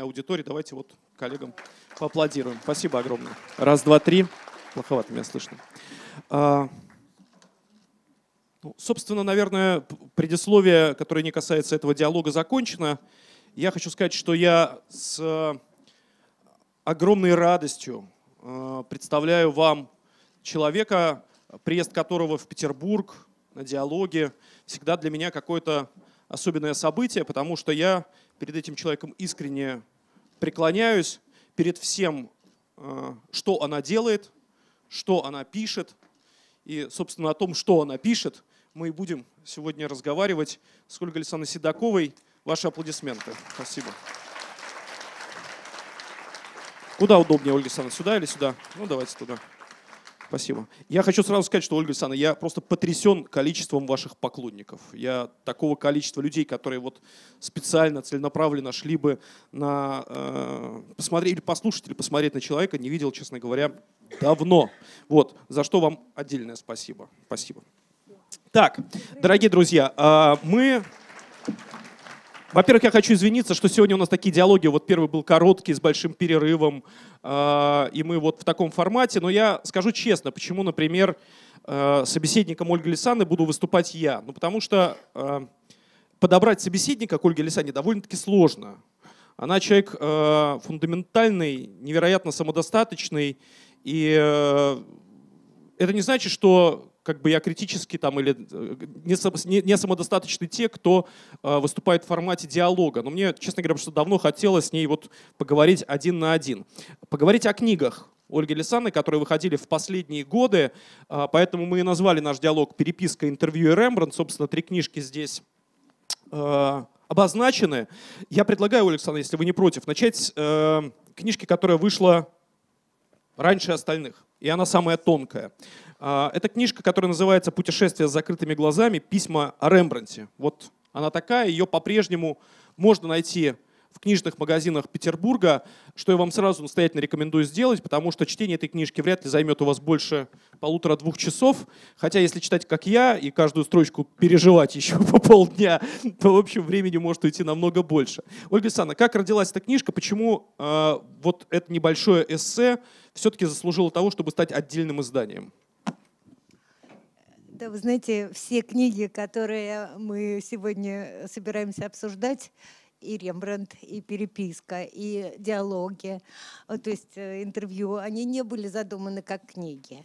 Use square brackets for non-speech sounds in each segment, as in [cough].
аудитории. Давайте вот коллегам поаплодируем. Спасибо огромное. Раз, два, три. Плоховато меня слышно. А, ну, собственно, наверное, предисловие, которое не касается этого диалога, закончено. Я хочу сказать, что я с огромной радостью э, представляю вам человека, приезд которого в Петербург на диалоге всегда для меня какое-то особенное событие, потому что я перед этим человеком искренне преклоняюсь перед всем, э, что она делает, что она пишет. И, собственно, о том, что она пишет, мы и будем сегодня разговаривать с Ольгой Александровной Седоковой. Ваши аплодисменты. Спасибо. Куда удобнее, Ольга Александровна, сюда или сюда? Ну, давайте туда. Спасибо. Я хочу сразу сказать, что, Ольга Александровна, я просто потрясен количеством ваших поклонников. Я такого количества людей, которые вот специально, целенаправленно шли бы на э, посмотреть или послушать, или посмотреть на человека, не видел, честно говоря, давно. Вот, за что вам отдельное спасибо. Спасибо. Так, дорогие друзья, э, мы во-первых, я хочу извиниться, что сегодня у нас такие диалоги. Вот первый был короткий, с большим перерывом, э, и мы вот в таком формате. Но я скажу честно, почему, например, э, собеседником Ольги Лисаны буду выступать я. Ну, потому что э, подобрать собеседника к Ольге Лисане довольно-таки сложно. Она человек фундаментальный, невероятно самодостаточный, и это не значит, что как бы я критически там или э, не, не самодостаточны те, кто э, выступает в формате диалога. Но мне, честно говоря, что давно хотелось с ней вот поговорить один на один. Поговорить о книгах Ольги Лисаны, которые выходили в последние годы. Э, поэтому мы и назвали наш диалог «Переписка, интервью и Рембрандт». Собственно, три книжки здесь обозначены. Я предлагаю, Александр, если вы не против, начать э, книжки, которая вышла раньше остальных. И она самая тонкая. А, это книжка, которая называется «Путешествие с закрытыми глазами. Письма о Рембранте». Вот она такая, ее по-прежнему можно найти в книжных магазинах Петербурга, что я вам сразу настоятельно рекомендую сделать, потому что чтение этой книжки вряд ли займет у вас больше полутора-двух часов. Хотя, если читать, как я, и каждую строчку переживать [laughs] еще по полдня, то, в общем, времени может уйти намного больше. Ольга Александровна, как родилась эта книжка? Почему э, вот это небольшое эссе все-таки заслужило того, чтобы стать отдельным изданием? Да, вы знаете, все книги, которые мы сегодня собираемся обсуждать, и Рембрандт, и переписка, и диалоги, то есть э, интервью, они не были задуманы как книги.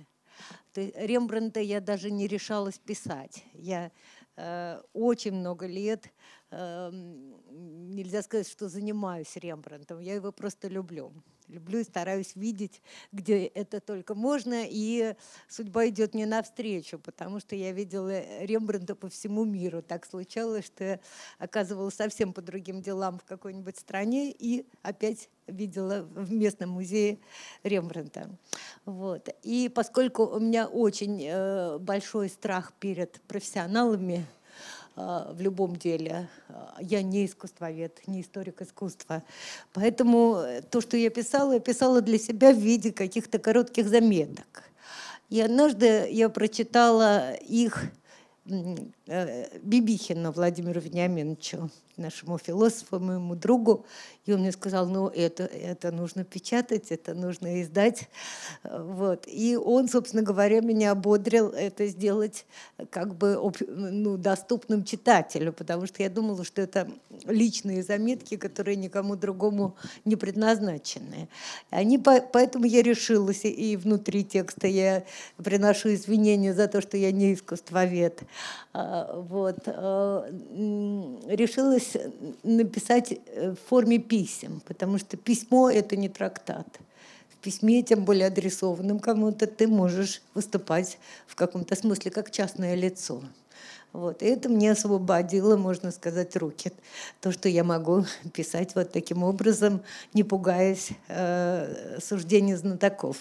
Рембрандта я даже не решалась писать. Я э, очень много лет, э, нельзя сказать, что занимаюсь Рембрандтом, я его просто люблю люблю и стараюсь видеть, где это только можно, и судьба идет мне навстречу, потому что я видела Рембрандта по всему миру. Так случалось, что я оказывалась совсем по другим делам в какой-нибудь стране и опять видела в местном музее Рембрандта. Вот. И поскольку у меня очень э, большой страх перед профессионалами, в любом деле. А, я не искусствовед, не историк искусства. Поэтому э, то, что я писала, я писала для себя в виде каких-то коротких заметок. И однажды я прочитала их Бибихину Владимиру Вениаминовичу нашему философу, моему другу, и он мне сказал, ну, это, это нужно печатать, это нужно издать. Вот. И он, собственно говоря, меня ободрил это сделать как бы ну, доступным читателю, потому что я думала, что это личные заметки, которые никому другому не предназначены. Они, поэтому я решилась, и внутри текста я приношу извинения за то, что я не искусствовед. А, вот. А, решилась написать э, в форме писем, потому что письмо – это не трактат. В письме, тем более адресованным кому-то, ты можешь выступать в каком-то смысле как частное лицо. Вот. И это мне освободило, можно сказать, руки. То, что я могу писать вот таким образом, не пугаясь э, суждений знатоков.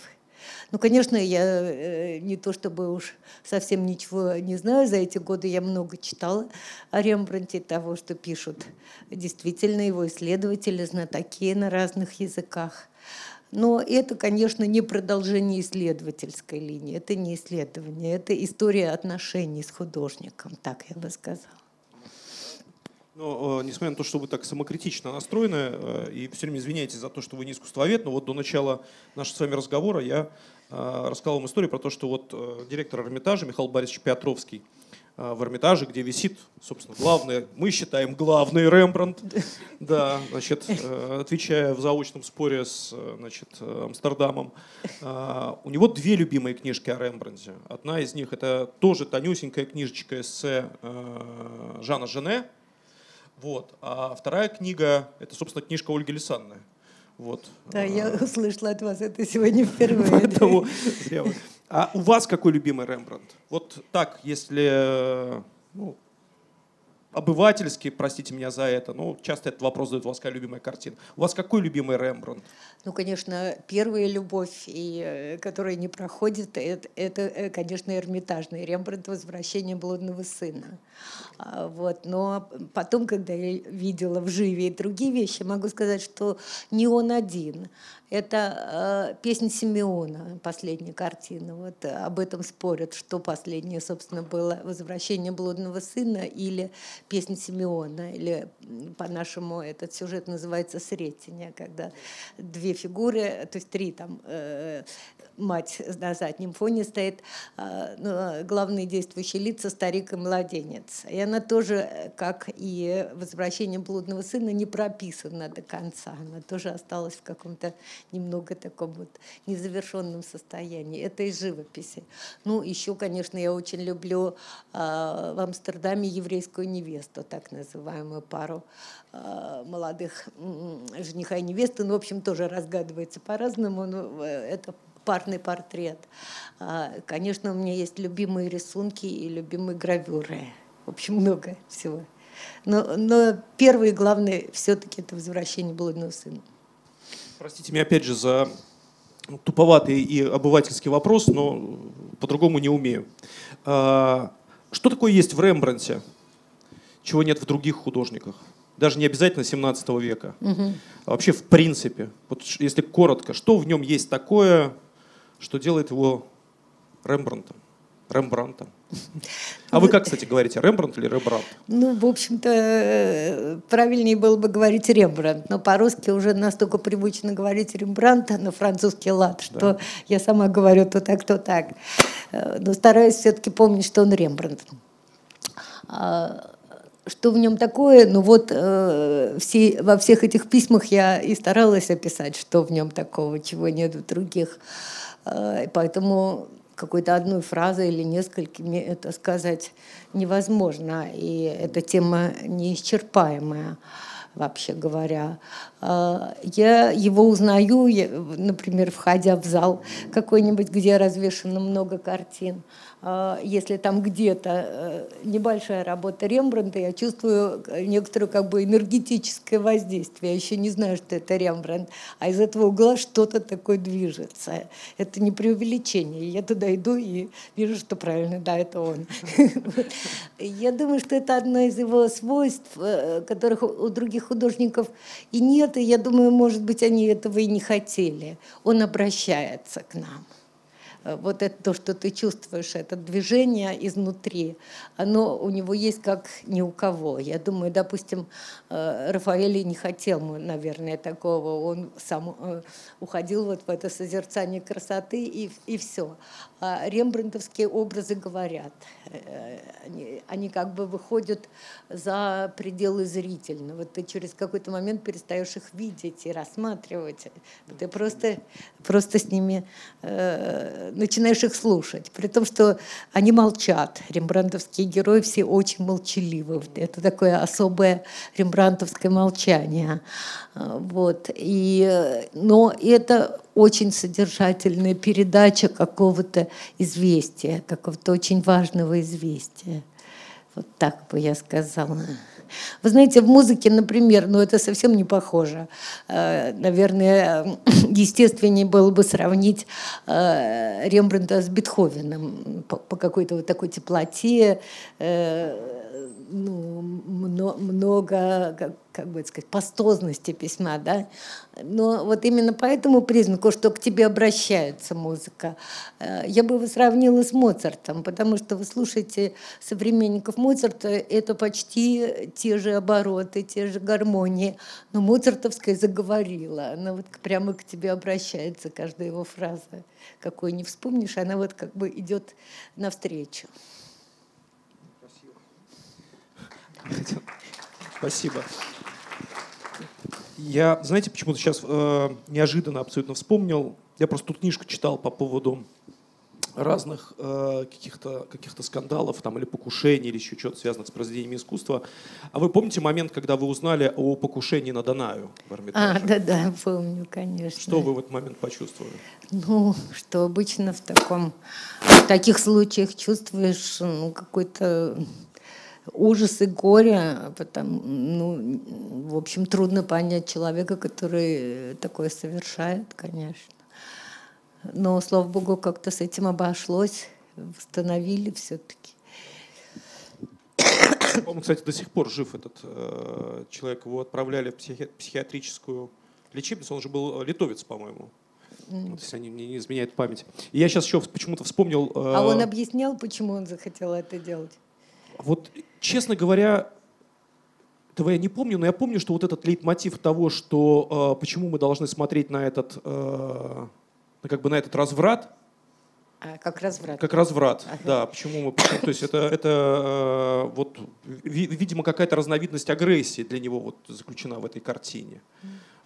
Ну, конечно, я э, не то чтобы уж совсем ничего не знаю. За эти годы я много читала о Рембранте, того, что пишут действительно его исследователи, знатоки на разных языках. Но это, конечно, не продолжение исследовательской линии, это не исследование, это история отношений с художником, так я бы сказала. Но, э, несмотря на то, что вы так самокритично настроены э, и все время извиняетесь за то, что вы не искусствовед, но вот до начала нашего с вами разговора я э, рассказал вам историю про то, что вот директор Эрмитажа Михаил Борисович Петровский в Эрмитаже, где висит, собственно, главный, мы считаем, главный Рембрандт, [laughs] да, значит, отвечая в заочном споре с, значит, Амстердамом, у него две любимые книжки о Рембрандте. Одна из них это тоже тонюсенькая книжечка эссе Жана Жене, вот. А вторая книга, это, собственно, книжка Ольги Лисанны. Вот. Да, я услышала от вас это сегодня впервые. [laughs] Поэтому. А у вас какой любимый Рембрандт? Вот так, если ну, обывательски, простите меня за это, ну, часто этот вопрос задают, у вас какая любимая картина. У вас какой любимый Рембрандт? Ну, конечно, первая любовь, и, э, которая не проходит, это, это, конечно, Эрмитажный Рембрандт «Возвращение блудного сына». А, Вот. Но потом, когда я видела в живе другие вещи, могу сказать, что не он один. Это э, песня Симеона, последняя картина. Вот э, об этом спорят, что последнее, собственно, было «Возвращение блудного сына» или песня Симеона, или по-нашему этот сюжет называется «Сретение», когда две фигуры, то есть три там, э, мать на заднем фоне стоит, э, ну, главные действующие лица старик и младенец. И она тоже, как и «Возвращение блудного сына», не прописана до конца. Она тоже осталась в каком-то немного таком вот незавершенном состоянии. Это из живописи. Ну, еще, конечно, я очень люблю э, в Амстердаме еврейскую невесту, так называемую пару э, молодых жениха и невесты. Ну, в общем, тоже разгадывается по-разному. Но э, это парный портрет. А, Конечно, у меня есть любимые рисунки и любимые гравюры. В общем, много всего. Но, но первый и главный все-таки это возвращение блудного сына. Простите меня опять же за туповатый и обывательский вопрос, но по-другому не умею. А, Что такое есть в Рембрандте, чего нет в других художниках? Даже не обязательно 17 века. А вообще в принципе, вот если коротко, что в нем есть такое, что делает его Рембрандтом? Рембрандтом. [laughs] А вы как, кстати, говорите, Рембрандт или Рембрандт? Ну, в общем-то, э, правильнее было бы говорить Рембрандт, но по-русски уже настолько привычно говорить Рембрандт на французский лад, что я сама говорю то так, то так. Э, Но стараюсь все-таки помнить, что он Рембрандт. А, Что в нем такое? Ну вот э, все, во всех этих письмах я и старалась описать, что в нем такого, чего нет в других. Э, поэтому какой-то одной фразой или несколькими это сказать невозможно. И эта тема неисчерпаемая, вообще говоря. А, Я его узнаю, например, входя в зал какой-нибудь, где развешено много картин. А, Если там где-то э, небольшая работа Рембрандта, я чувствую некоторое как бы энергетическое воздействие. Я еще не знаю, что это Рембрандт, а из этого угла что-то такое движется. Это не преувеличение. Я туда иду и вижу, что правильно, да, это он. Я думаю, что это одно из его свойств, э, которых у других художников и нет, и я думаю, может быть, они этого и не хотели. Он обращается к нам. Э, Вот это то, что ты чувствуешь, это движение изнутри, оно у него есть как ни у кого. Я думаю, допустим, э, Рафаэль не хотел, наверное, такого. Он сам э, уходил вот в это созерцание красоты и, и все. А рембрандтовские образы говорят. Они, они как бы выходят за пределы зрительного. Ты через какой-то момент перестаешь их видеть и рассматривать. Ты просто, просто с ними начинаешь их слушать. При том, что они молчат. Рембрандтовские герои все очень молчаливы. Это такое особое рембрандтовское молчание. А, Вот. И, но это очень содержательная передача какого-то известия, какого-то очень важного известия. Вот так бы я сказала. Вы знаете, в музыке, например, ну это совсем не похоже. Э, Наверное, [clears throat] естественнее было бы сравнить э, Рембрандта с Бетховеном по, какой-то вот такой теплоте, э, ну, много, как, бы сказать, пастозности письма, да. Но вот именно по этому признаку, что к тебе обращается музыка, э, я бы его сравнила с Моцартом, потому что вы слушаете современников Моцарта, это почти те же обороты, те же гармонии, но моцартовская заговорила, она вот прямо к тебе обращается, каждая его фраза, какой не вспомнишь, она вот как бы идет навстречу. Спасибо. Я, знаете, почему-то сейчас э, неожиданно абсолютно вспомнил. Я просто тут книжку читал по поводу разных э, каких-то каких скандалов там, или покушений, или еще что-то связанных с произведениями искусства. А вы помните момент, когда вы узнали о покушении на Данаю в Эрмитаже? А, да-да, помню, конечно. Что вы в этот момент почувствовали? Ну, что обычно в таком, в таких случаях чувствуешь ну, какой-то ужас и горе, потому, ну, в общем, трудно понять человека, который такое совершает, конечно. Но, слава богу, как-то с этим обошлось, восстановили все-таки. Он, кстати, до сих пор жив, этот э, человек. Его отправляли в психи- психиатрическую лечебницу. Он же был литовец, по-моему. Mm. Вот, если они мне не изменяют память. И я сейчас еще почему-то вспомнил... Э, а он объяснял, почему он захотел это делать? Вот, честно говоря, этого я не помню, но я помню, что вот этот лейтмотив того, что э, почему мы должны смотреть на этот, э, как бы на этот разврат, а, как разврат. Как разврат, ага. да. Почему мы, почему, то есть это, это э, вот, видимо, какая-то разновидность агрессии для него вот заключена в этой картине.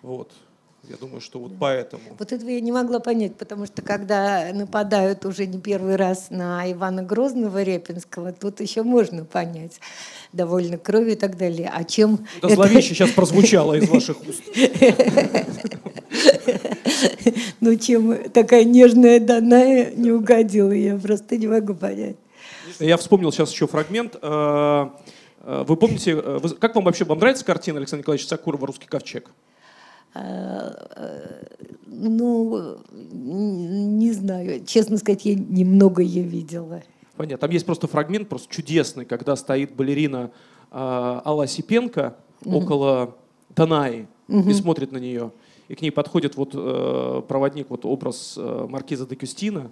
Вот. Я думаю, что вот поэтому. Вот этого я не могла понять, потому что когда нападают уже не первый раз на Ивана Грозного Репинского, тут еще можно понять довольно крови и так далее. А чем... Это, это... зловеще сейчас прозвучало из ваших уст. [laughs] Ну, чем такая нежная Даная не угодила, я просто не могу понять. Я вспомнил сейчас еще фрагмент. Э, э, вы помните, э, как вам вообще, вам нравится картина Александра Николаевича Сакурова «Русский ковчег»? Ну, не знаю. Честно сказать, я немного ее видела. Понятно. Там есть просто фрагмент, просто чудесный, когда стоит балерина э, Алла Сипенко угу. около Данаи угу. и смотрит на нее. И к ней подходит вот э, проводник, вот образ э, маркиза де Кюстина,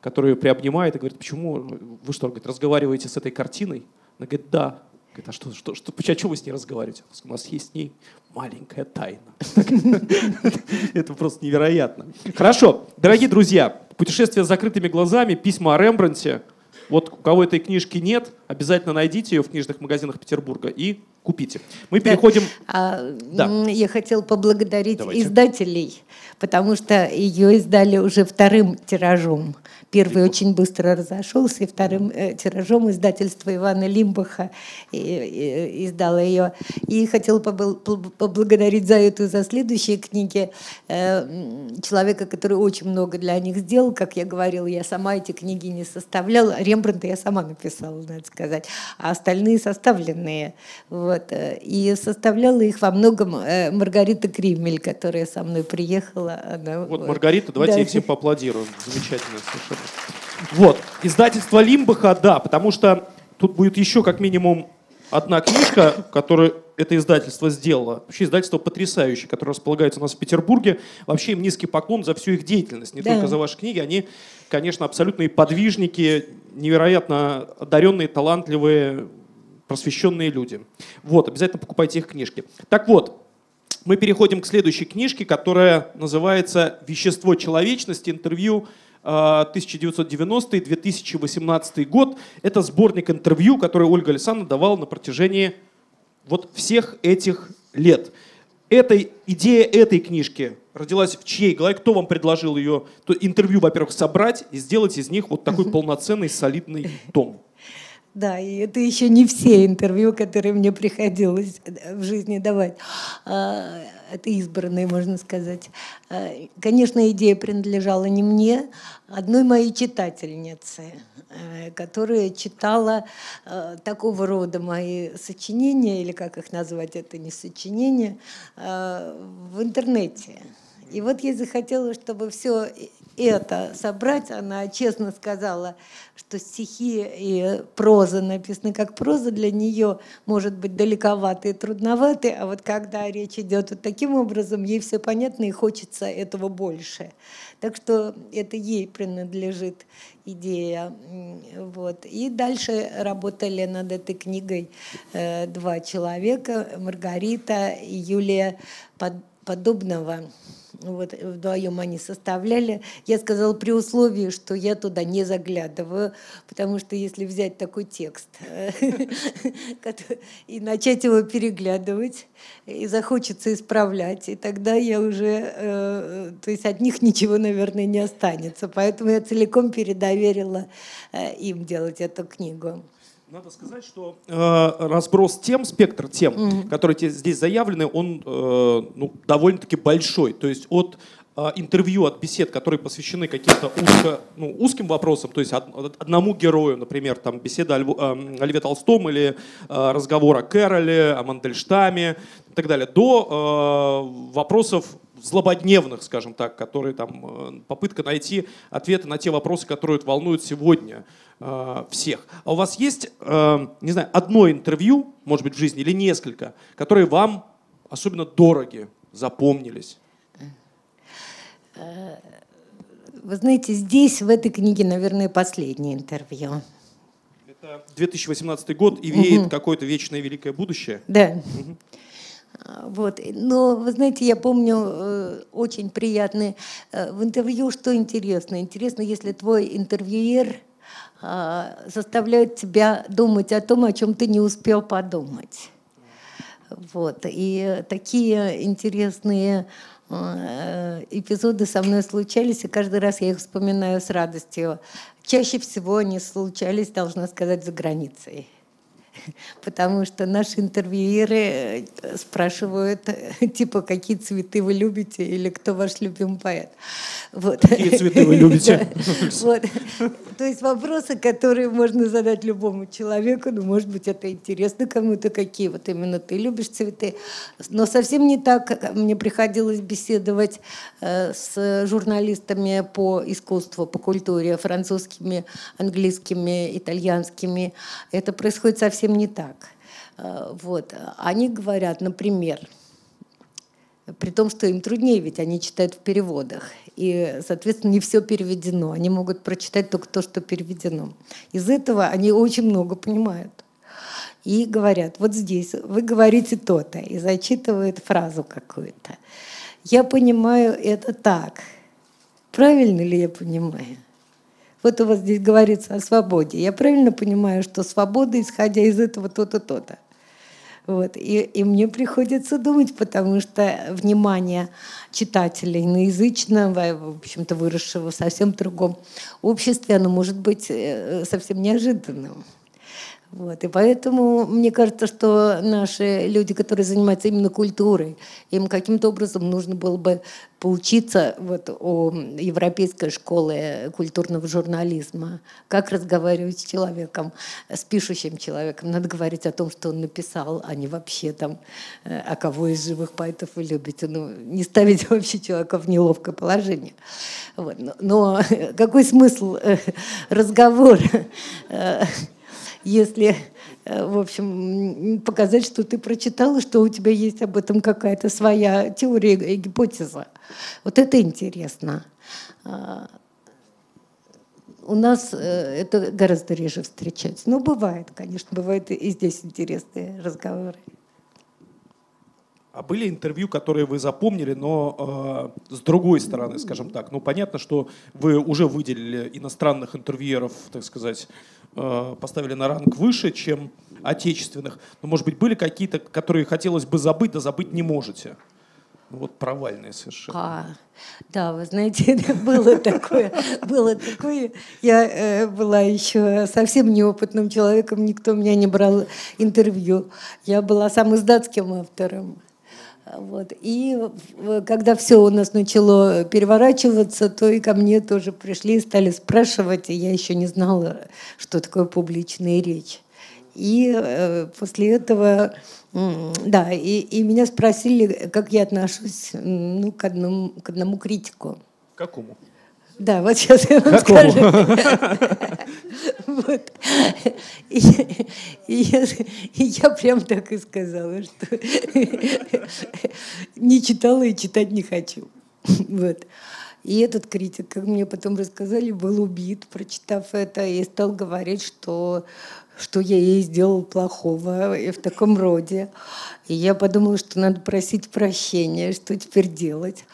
который ее приобнимает и говорит, почему вы что, говорит, разговариваете с этой картиной? Она говорит, да. Говорит, а что, что, что, о чем вы с ней разговариваете? У нас есть с ней маленькая тайна. [laughs] Это просто невероятно. Хорошо, дорогие друзья, путешествие с закрытыми глазами, письма о Рембранте. Вот у кого этой книжки нет, обязательно найдите ее в книжных магазинах Петербурга и купите. Мы переходим... А, да. Я хотел поблагодарить Давайте. издателей, потому что ее издали уже вторым тиражом. Первый очень быстро разошелся, и вторым э, тиражом издательство Ивана Лимбаха и, и, издало ее. И хотела поблагодарить за эту и за следующие книги э, человека, который очень много для них сделал. Как я говорила, я сама эти книги не составляла. Рембрандта я сама написала, надо сказать, а остальные составленные. Вот. Э, и составляла их во многом э, Маргарита Кримель, которая со мной приехала. Она, вот, Маргарита, давайте да. всем поаплодируем. Замечательно совершенно. Вот. Издательство Лимбаха, да, потому что тут будет еще как минимум одна книжка, которую это издательство сделало. Вообще издательство потрясающее, которое располагается у нас в Петербурге. Вообще им низкий поклон за всю их деятельность, не да. только за ваши книги. Они, конечно, абсолютные подвижники, невероятно одаренные, талантливые, просвещенные люди. Вот, обязательно покупайте их книжки. Так вот, мы переходим к следующей книжке, которая называется «Вещество человечности. Интервью 1990-2018 э, год. Это сборник интервью, который Ольга Александровна давала на протяжении вот всех этих лет. Эта идея этой книжки родилась в чьей голове? Кто вам предложил ее? То интервью, во-первых, собрать и сделать из них вот такой полноценный, солидный том. Да, и это еще не все интервью, которые мне приходилось э, в жизни давать. А, это избранные, можно сказать. А, конечно, идея принадлежала не мне, одной моей читательнице, э, которая читала э, такого рода мои сочинения, или как их назвать, это не сочинения, в интернете. И вот я захотела, чтобы все это собрать. Она честно сказала, что стихи и проза написаны как проза, для нее может быть далековаты и трудноваты, а вот когда речь идет вот таким образом, ей все понятно и хочется этого больше. Так что это ей принадлежит идея. Вот. И дальше работали над этой книгой э, два человека, Маргарита и Юлия Подобного вот вдвоем они составляли. Я сказала при условии, что я туда не заглядываю, потому что если взять такой текст [laughs] и начать его переглядывать, и захочется исправлять, и тогда я уже, э, то есть от них ничего, наверное, не останется. Поэтому я целиком передоверила э, им делать эту книгу. Надо сказать, что э, разброс тем, спектр тем, mm-hmm. которые здесь заявлены, он э, ну, довольно-таки большой. То есть от э, интервью, от бесед, которые посвящены каким-то узко, ну, узким вопросам, то есть од, одному герою, например, там беседа о, Льву, э, о Льве Толстом или э, разговор о Кэроле, о Мандельштаме и так далее, до э, вопросов злободневных, скажем так, которые там э, попытка найти ответы на те вопросы, которые волнуют сегодня э, всех. А у вас есть, э, не знаю, одно интервью, может быть, в жизни или несколько, которые вам особенно дороги, запомнились? Вы знаете, здесь, в этой книге, наверное, последнее интервью. Это 2018 год и веет угу. какое-то вечное великое будущее? Да. Угу. Вот. Но, вы знаете, я помню э, очень приятный э, в интервью, что интересно. Интересно, если твой интервьюер э, заставляет тебя думать о том, о чем ты не успел подумать. Вот. И такие интересные э, эпизоды со мной случались, и каждый раз я их вспоминаю с радостью. Чаще всего они случались, должна сказать, за границей. [laughs] потому что наши интервьюеры э, спрашивают, э, [laughs] типа, какие цветы вы любите или кто ваш любимый поэт. Вот. Какие цветы вы [laughs] любите? Вот. То есть вопросы, которые можно задать любому человеку, ну, может быть, это интересно кому-то, какие вот именно ты любишь цветы. Но совсем не так, мне приходилось беседовать э, с журналистами по искусству, по культуре, французскими, английскими, итальянскими. Это происходит совсем совсем не так. Э, вот. Они говорят, например, при том, что им труднее, ведь они читают в переводах. И, соответственно, не все переведено. Они могут прочитать только то, что переведено. Из этого они очень много понимают. И говорят, вот здесь вы говорите то-то, и зачитывают фразу какую-то. Я понимаю это так. Правильно ли я понимаю? Вот у вас здесь говорится о свободе. Я правильно понимаю, что свобода, исходя из этого, то-то, то-то. Вот. И, и мне приходится думать, потому что внимание читателей иноязычного, в общем-то, выросшего в совсем другом обществе, оно может быть э, совсем неожиданным. Вот. И поэтому мне кажется, что наши люди, которые занимаются именно культурой, им каким-то образом нужно было бы поучиться вот, о европейской школе культурного журнализма. Как разговаривать с человеком, с пишущим человеком. Надо говорить о том, что он написал, а не вообще там, а кого из живых поэтов вы любите. Ну, не ставить [laughs] вообще человека в неловкое положение. Вот. Но, но [laughs] какой смысл э, разговора? Если, э, в общем, показать, что ты прочитала, что у тебя есть об этом какая-то своя теория и гипотеза. Вот это интересно. А, у нас э, это гораздо реже встречается. Но бывает, конечно, бывают и здесь интересные разговоры. А были интервью, которые вы запомнили, но э, с другой стороны, скажем так. Ну, понятно, что вы уже выделили иностранных интервьюеров, так сказать, поставили на ранг выше, чем отечественных. Но, может быть, были какие-то, которые хотелось бы забыть, да забыть не можете? Ну, вот провальные совершенно. А, да, вы знаете, [laughs] было такое, было такое. Я э, была еще совсем неопытным человеком, никто меня не брал интервью. Я была сам издатским автором. Вот. И когда все у нас начало переворачиваться, то и ко мне тоже пришли и стали спрашивать, и я еще не знала, что такое публичная речь. И э, после этого, да, и, и меня спросили, как я отношусь ну, к, одному, к одному критику. Какому? Да, вот сейчас я вам Какого? скажу. Вот. И, и я, и я прям так и сказала, что не читала и читать не хочу. Вот. И этот критик, как мне потом рассказали, был убит, прочитав это, и стал говорить, что, что я ей сделал плохого и в таком роде. И я подумала, что надо просить прощения, что теперь делать.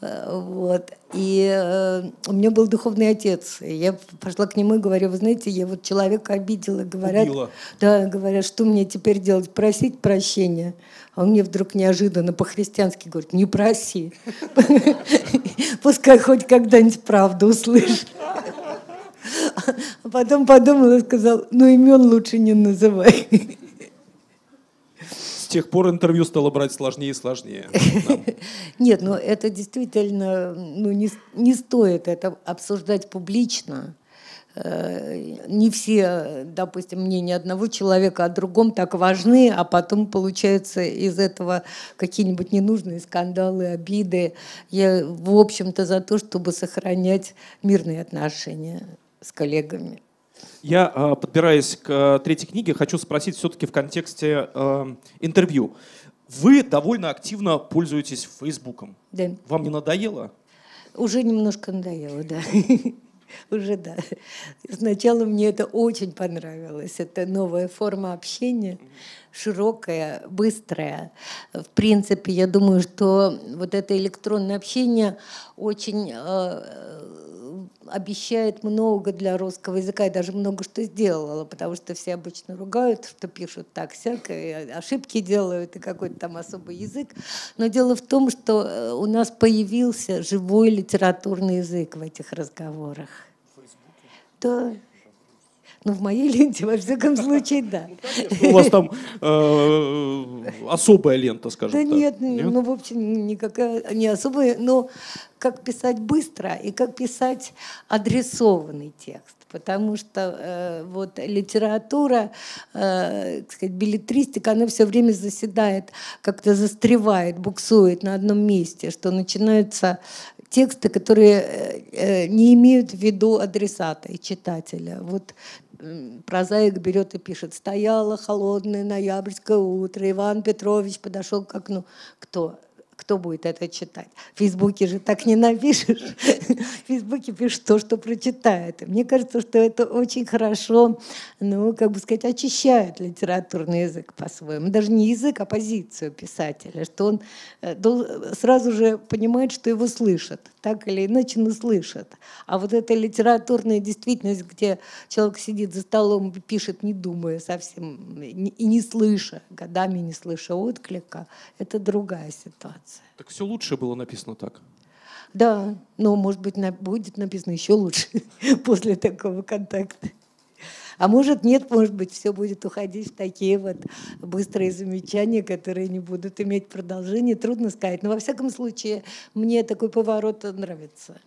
Э, Вот. И э, у меня был духовный отец. И я пошла к нему и говорю, вы знаете, я вот человека обидела. Говорят, Убила. да, говорят, что мне теперь делать? Просить прощения. А он мне вдруг неожиданно по-христиански говорит, не проси. [laughs] Пускай хоть когда-нибудь правду услышит. А потом подумал и сказал, ну имен лучше не называй. С тех пор интервью стало брать сложнее и сложнее. [laughs] Нет, ну это действительно, ну не, не стоит это обсуждать публично. Не все, допустим, мнения одного человека о другом так важны, а потом получается из этого какие-нибудь ненужные скандалы, обиды. Я, в общем-то, за то, чтобы сохранять мирные отношения с коллегами. Я, а, подбираясь к а, третьей книге, хочу спросить все-таки в контексте а, интервью. Вы довольно активно пользуетесь Фейсбуком. Да. Вам не надоело? Уже немножко надоело, да. [laughs] [laughs] Уже да. Сначала мне это очень понравилось. Это новая форма общения, широкая, быстрая. В принципе, я думаю, что вот это электронное общение очень э, обещает много для русского языка и даже много что сделала, потому что все обычно ругают, что пишут так всякое, ошибки делают и какой-то там особый язык. Но дело в том, что э, у нас появился живой литературный язык в этих разговорах. Да. Ну, в моей [laughs] ленте, во всяком случае, да. У вас там э, особая лента, скажем Да так. нет, ну, в общем, никакая не особая, но как писать быстро и как писать адресованный текст. Потому что э, вот литература, э, так сказать, билетристика, она все время заседает, как-то застревает, буксует на одном месте, что начинаются тексты, которые э, э, не имеют в виду адресата и читателя. Вот прозаик берет и пишет «Стояло холодное ноябрьское утро, Иван Петрович подошел к окну». Кто? Кто будет это читать? В Фейсбуке же так не напишешь. В Фейсбуке пишешь то, что прочитает. И Мне кажется, что это очень хорошо, ну, как бы сказать, очищает литературный язык по-своему. Даже не язык, а позицию писателя, что он э, сразу же понимает, что его слышат. Так или иначе, но слышат. А вот эта литературная действительность, где человек сидит за столом пишет, не думая совсем, и не слыша, годами не слыша отклика, это другая ситуация. Так все лучше было написано так. Да, но, может быть, будет написано еще лучше [laughs] после такого контакта. А может, нет, может быть, все будет уходить в такие вот быстрые замечания, которые не будут иметь продолжения. Трудно сказать. Но, во всяком случае, мне такой поворот нравится.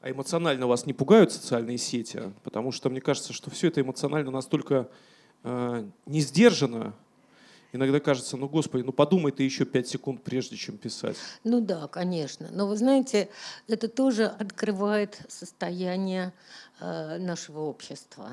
А эмоционально вас не пугают социальные сети? Потому что мне кажется, что все это эмоционально настолько э, не сдержано. Иногда кажется, ну господи, ну подумай ты еще пять секунд, прежде чем писать. Ну да, конечно. Но вы знаете, это тоже открывает состояние э, нашего общества.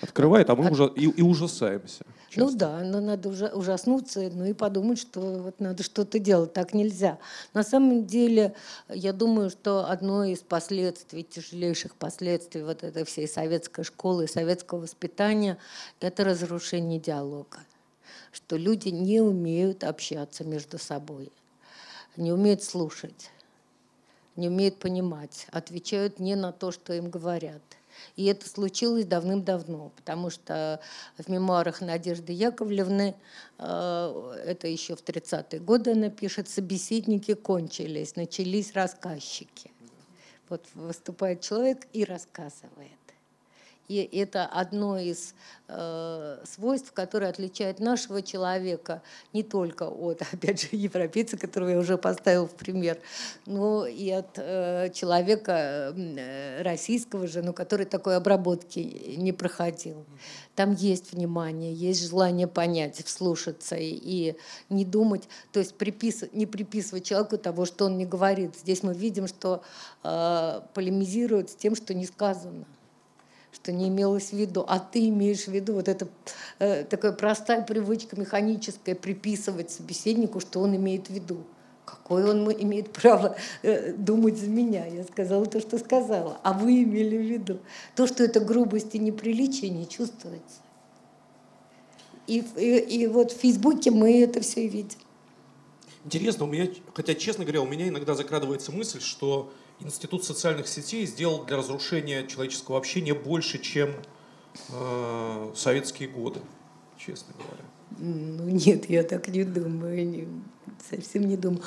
Открывает, а мы уже и, и ужасаемся. Ну часто. да, но надо уже ужаснуться, ну и подумать, что вот надо что-то делать, так нельзя. На самом деле, я думаю, что одно из последствий, тяжелейших последствий вот этой всей советской школы и советского воспитания – это разрушение диалога. Что люди не умеют общаться между собой, не умеют слушать, не умеют понимать, отвечают не на то, что им говорят. И это случилось давным-давно, потому что в мемуарах Надежды Яковлевны, э, это еще в 30-е годы она пишет, собеседники кончились, начались рассказчики. Вот выступает человек и рассказывает. И это одно из э, свойств, которое отличает нашего человека не только от, [laughs] опять же, европейца, которого я уже поставил в пример, но и от э, человека э, российского же, но который такой обработки не проходил. Там есть внимание, есть желание понять, вслушаться и, и не думать, то есть припис, не приписывать человеку того, что он не говорит. Здесь мы видим, что э, полемизируют с тем, что не сказано что не имелось в виду, а ты имеешь в виду вот это э, такая простая привычка механическая приписывать собеседнику, что он имеет в виду. Какое он имеет право э, думать за меня? Я сказала то, что сказала. А вы имели в виду. То, что это грубость и неприличие, не чувствуется. И, и, и вот в Фейсбуке мы это все видим. Интересно, у меня, хотя, честно говоря, у меня иногда закрадывается мысль, что Институт социальных сетей сделал для разрушения человеческого общения больше, чем э, советские годы, честно говоря. Ну нет, я так не думаю, совсем не думаю.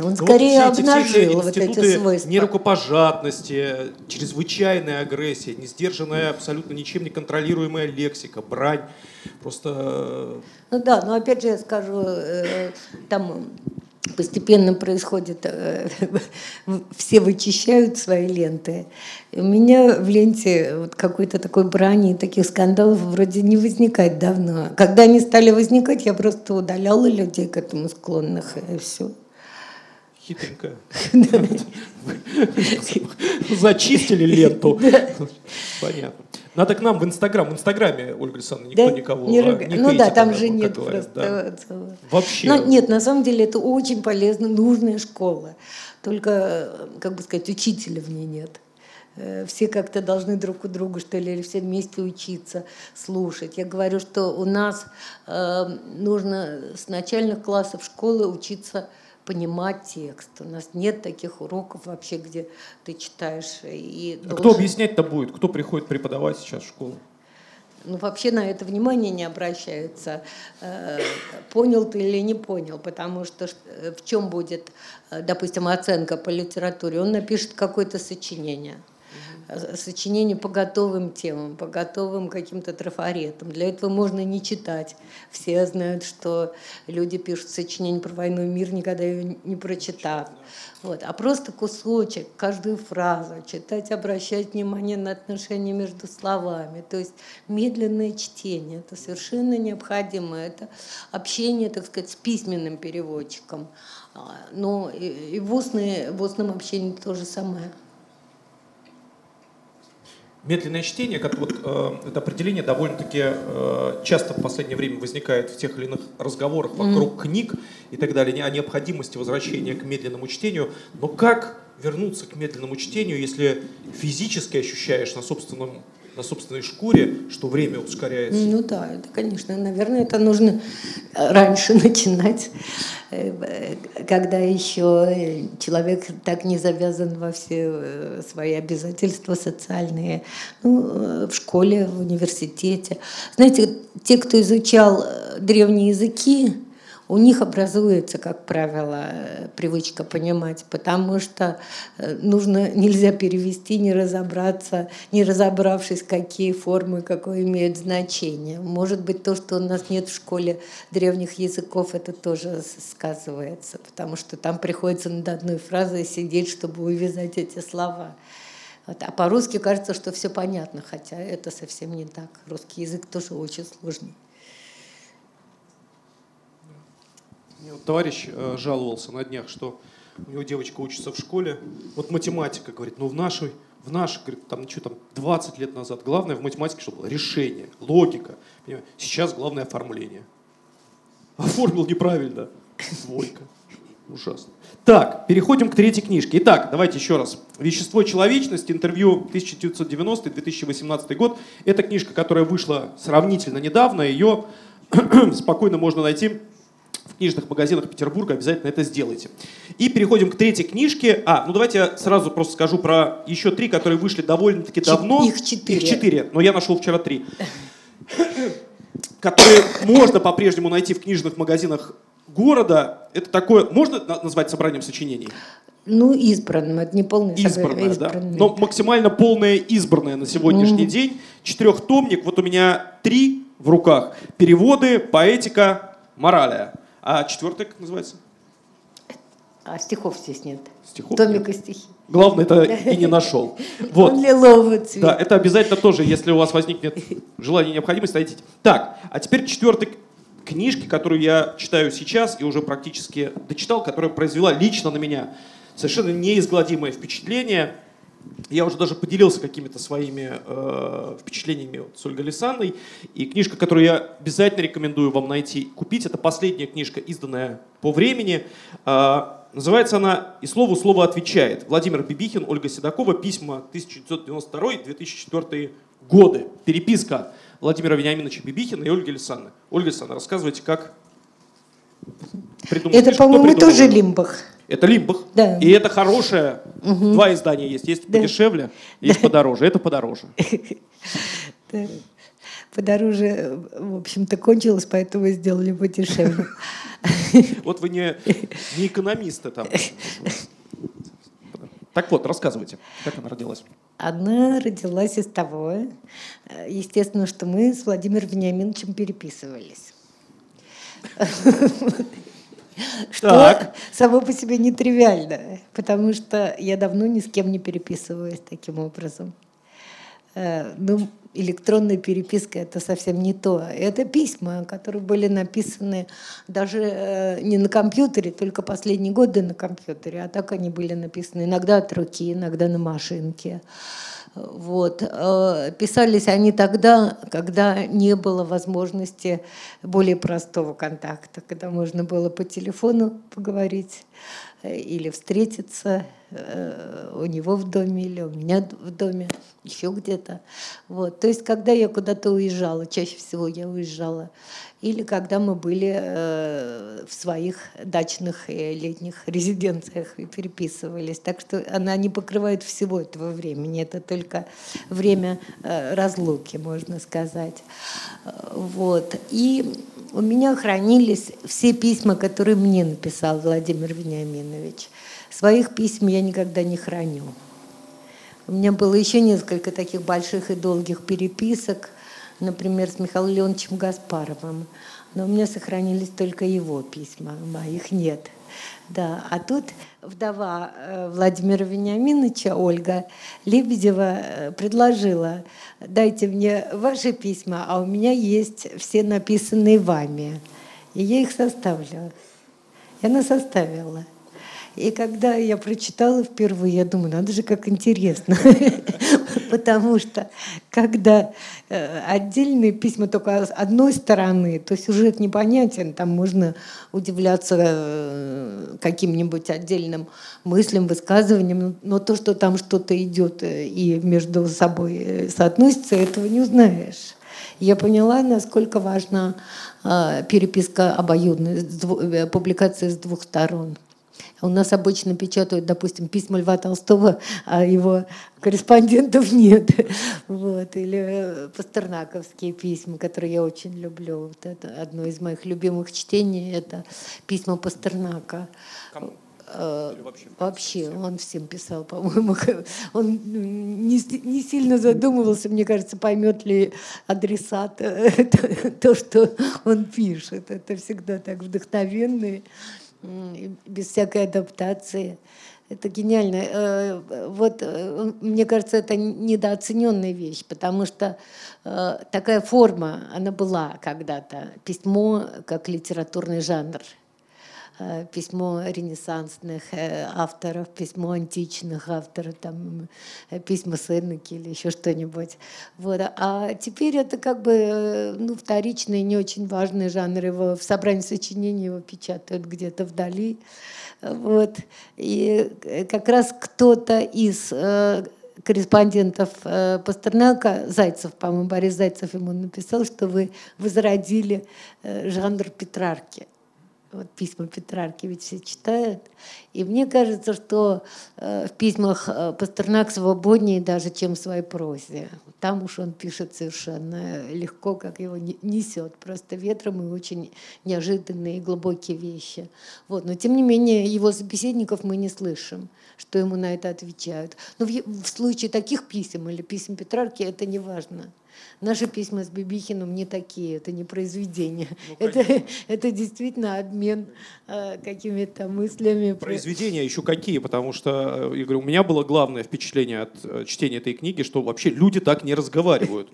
Он ну, скорее вот эти, обнажил вот эти свойства. Нерукопожатности, чрезвычайная агрессия, несдержанная, абсолютно ничем не контролируемая лексика, брань. Просто... Э, ну да, но опять же я скажу, э, там постепенно происходит, э, [laughs] все вычищают свои ленты. У меня в ленте вот какой-то такой брани, таких скандалов вроде не возникает давно. Когда они стали возникать, я просто удаляла людей к этому склонных, и все. Хитренько. [laughs] [laughs] Зачистили ленту. Понятно. Надо к нам в Инстаграм. В Инстаграме, Ольга Александровна, никто да? никого не, руга... не Ну да, там же нет просто... Да. Вообще. Но, нет, на самом деле это очень полезно, нужная школа. Только, как бы сказать, учителя в ней нет э, все как-то должны друг у друга, что ли, или все вместе учиться, слушать. Я говорю, что у нас э, нужно с начальных классов школы учиться понимать текст. У нас нет таких уроков вообще, где ты читаешь. И а должен... Кто объяснять-то будет? Кто приходит преподавать сейчас в школу? Ну, вообще на это внимание не обращаются. Э, понял ты или не понял, потому что э, в чем будет, э, допустим, оценка по литературе? Он напишет какое-то сочинение сочинение по готовым темам, по готовым каким-то трафаретам. Для этого можно не читать. Все знают, что люди пишут сочинение про войну и мир, никогда ее не прочитав. Вот. А просто кусочек, каждую фразу, читать, обращать внимание на отношения между словами. То есть медленное чтение, это совершенно необходимо. Это общение, так сказать, с письменным переводчиком. А, но и в, устной, в устном общении то же самое. Медленное чтение, как вот э, это определение довольно-таки э, часто в последнее время возникает в тех или иных разговорах вокруг mm. книг и так далее, о необходимости возвращения к медленному чтению. Но как вернуться к медленному чтению, если физически ощущаешь на собственном на собственной шкуре, что время ускоряется. Ну да, это, конечно, наверное, это нужно раньше [laughs] начинать, э, когда еще человек так не завязан во все э, свои обязательства социальные, ну, э, в школе, в университете. Знаете, те, кто изучал древние языки, у них образуется, как правило, привычка понимать, потому что э, нужно, нельзя перевести, не разобраться, не разобравшись, какие формы, какое имеют значение. Может быть, то, что у нас нет в школе древних языков, это тоже сказывается, потому что там приходится над одной фразой сидеть, чтобы увязать эти слова. А по-русски кажется, что все понятно, хотя это совсем не так. Русский язык тоже очень сложный. Мне вот товарищ э, жаловался на днях, что у него девочка учится в школе. Вот математика, говорит, ну в нашей, в нашей, говорит, там что там, 20 лет назад. Главное в математике, что было решение, логика. Сейчас главное оформление. Оформил неправильно. Двойка. Ужасно. Так, переходим к третьей книжке. Итак, давайте еще раз. «Вещество человечности», интервью 1990-2018 год. Это книжка, которая вышла сравнительно недавно. Ее [clears throat] спокойно можно найти книжных магазинах Петербурга, обязательно это сделайте. И переходим к третьей книжке. А, ну давайте я сразу просто скажу про еще три, которые вышли довольно-таки давно. Их четыре. Их четыре, но я нашел вчера три. Которые можно по-прежнему найти в книжных магазинах города. Это такое, можно назвать собранием сочинений? Ну, избранным, это не полное избранное, да. Но максимально полное избранное на сегодняшний mm-hmm. день. Четырехтомник, вот у меня три в руках. Переводы, поэтика, моралия. А четвертый как называется? А стихов здесь нет. Стихов Томик и стихи. Главное, это и не нашел. [laughs] Вот. Он лиловый цвет. Да, это обязательно тоже, если у вас возникнет желание, необходимость, найдите. Так, а теперь четвертый книжки, которую я читаю сейчас и уже практически дочитал, которая произвела лично на меня совершенно неизгладимое впечатление. Я уже даже поделился какими-то своими э, впечатлениями вот, с Ольгой Лисанной. И книжка, которую я обязательно рекомендую вам найти, купить, это последняя книжка, изданная по времени. Э, называется она «И слову слово отвечает». Владимир Бибихин, Ольга Седокова, письма 1992-2004 годы. Переписка Владимира Вениаминовича Бибихина и Ольги Лисанны. Ольга Лисанна, рассказывайте, как придумали. Это, по-моему, тоже Лимбах. Это Лимбах. Да. И это хорошее. Угу. Два издания есть. Есть да. подешевле, [laughs] есть да. подороже. Это подороже. [laughs] Подороже, в общем-то, кончилось, поэтому сделали подешевле. [laughs] Вот вы не, не экономисты там. Так вот, рассказывайте, как она родилась. Она родилась из того, естественно, что мы с Владимиром Вениаминовичем переписывались. Что так. само по себе нетривиально, потому что я давно ни с кем не переписываюсь таким образом. Э, ну, электронная переписка это совсем не то. Это письма, которые были написаны даже э, не на компьютере, только последние годы на компьютере, а так они были написаны иногда от руки, иногда на машинке. Вот. Э, писались они тогда, когда не было возможности более простого контакта, когда можно было по телефону поговорить или встретиться э, у него в доме или у меня в доме, еще где-то. Вот. То есть, когда я куда-то уезжала, чаще всего я уезжала или когда мы были э, в своих дачных и летних резиденциях и переписывались. Так что она не покрывает всего этого времени, это только время э, разлуки, можно сказать. Вот. И у меня хранились все письма, которые мне написал Владимир Вениаминович. Своих писем я никогда не храню. У меня было еще несколько таких больших и долгих переписок – например, с Михаилом Леоновичем Гаспаровым. Но у меня сохранились только его письма, моих нет. Да, а тут вдова э, Владимира Вениаминовича, Ольга Лебедева, э, предложила, дайте мне ваши письма, а у меня есть все написанные вами. И я их составила. И она составила. И когда я прочитала впервые, я думаю, надо же, как интересно. [laughs] Потому что когда э, отдельные письма только с одной стороны, то сюжет непонятен, там можно удивляться э, каким-нибудь отдельным мыслям, высказываниям, но то, что там что-то идет э, и между собой соотносится, этого не узнаешь. Я поняла, насколько важна переписка обоюдная, публикация с двух сторон. У нас обычно печатают, допустим, письма Льва Толстого, а его корреспондентов нет. [laughs] Вот. Или э, пастернаковские письма, которые я очень люблю. Вот это одно из моих любимых чтений – это письма Пастернака. Кому? Э, вообще, вообще он всем писал, по-моему. [laughs] Он не, не сильно задумывался, мне кажется, поймет ли адресат [laughs] то, что он пишет. Это всегда так вдохновенные без всякой адаптации. Это гениально. Э, вот, э, мне кажется, это недооцененная вещь, потому что э, такая форма, она была когда-то. Письмо как литературный жанр – письмо ренессансных э, авторов, письмо античных авторов, там, э, письма Сенеки или еще что-нибудь. Вот. А теперь это как бы ну, вторичный, не очень важный жанр. Его в собрании сочинений его печатают где-то вдали. Вот. И как раз кто-то из корреспондентов Пастернака, Зайцев, по-моему, Борис Зайцев ему написал, что вы возродили жанр Петрарки. Вот письма Петрарки ведь все читают. И мне кажется, что э, в письмах э, Пастернак свободнее даже, чем в своей прозе. Там уж он пишет совершенно легко, как его несет, просто ветром и очень неожиданные и глубокие вещи. Вот. Но тем не менее его собеседников мы не слышим, что ему на это отвечают. Но в, в случае таких писем или писем Петрарки это не важно. Наши письма с Бибихиным не такие, это не произведение. Ну, это, [laughs] это действительно обмен э, какими-то мыслями. Произведения еще какие, потому что, э, я говорю, у меня было главное впечатление от э, чтения этой книги, что вообще люди так не разговаривают.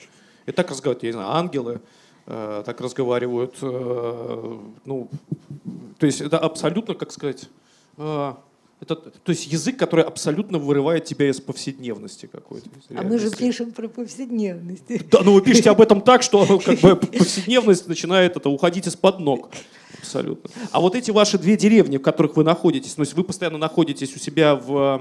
И так разговаривают, я не знаю, ангелы, э, так разговаривают, э, ну, то есть это абсолютно, как сказать, э, это, то есть язык, который абсолютно вырывает тебя из повседневности какой-то. А мы же пишем про повседневность. Да, но ну вы пишете об этом так, что [laughs] как бы повседневность начинает это уходить из-под ног. Абсолютно. А вот эти ваши две деревни, в которых вы находитесь, то есть вы постоянно находитесь у себя в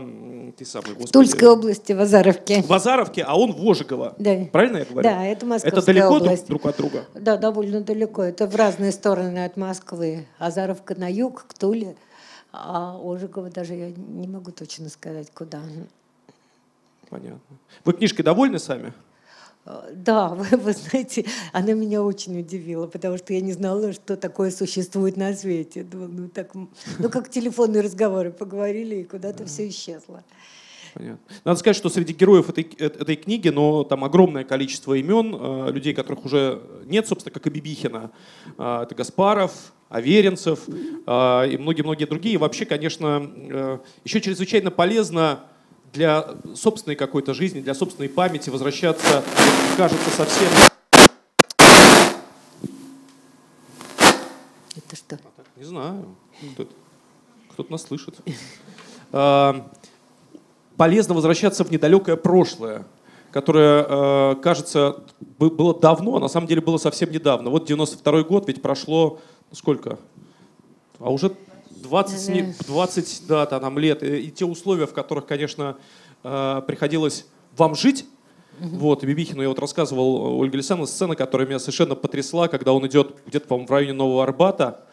ты самый, господи, в Тульской области, в Азаровке. В Азаровке, а он в Ожегово. Да. Правильно я говорю? Да, это Московская Это далеко область. друг от друга? Да, довольно далеко. Это в разные стороны от Москвы. Азаровка на юг, к Туле. А Ожегова даже я не могу точно сказать, куда. Понятно. Вы книжкой довольны сами? А, да, [laughs] вы, вы знаете, она меня очень удивила, потому что я не знала, что такое существует на свете. Ну, так, ну как телефонные разговоры поговорили, и куда-то все исчезло. Понятно. Надо сказать, что среди героев этой, э, этой книги, но там огромное количество имен, э, людей, которых уже нет, собственно, как и Бибихина. Э, это Гаспаров, Аверинцев э, и многие-многие другие. И вообще, конечно, э, еще чрезвычайно полезно для собственной какой-то жизни, для собственной памяти возвращаться, кажется, совсем... Это что? Не знаю. Кто-то нас слышит. Э, [laughs] полезно возвращаться в недалекое прошлое, которое, э, кажется, было давно, а на самом деле было совсем недавно. Вот 92 год, ведь прошло сколько? А уже 20, 20 да, там, лет. И, те условия, в которых, конечно, э, приходилось вам жить, Вот, и Бибихину я вот рассказывал Ольга Александровна сцена, которая меня совершенно потрясла, когда он идет где-то, по-моему, в районе Нового Арбата,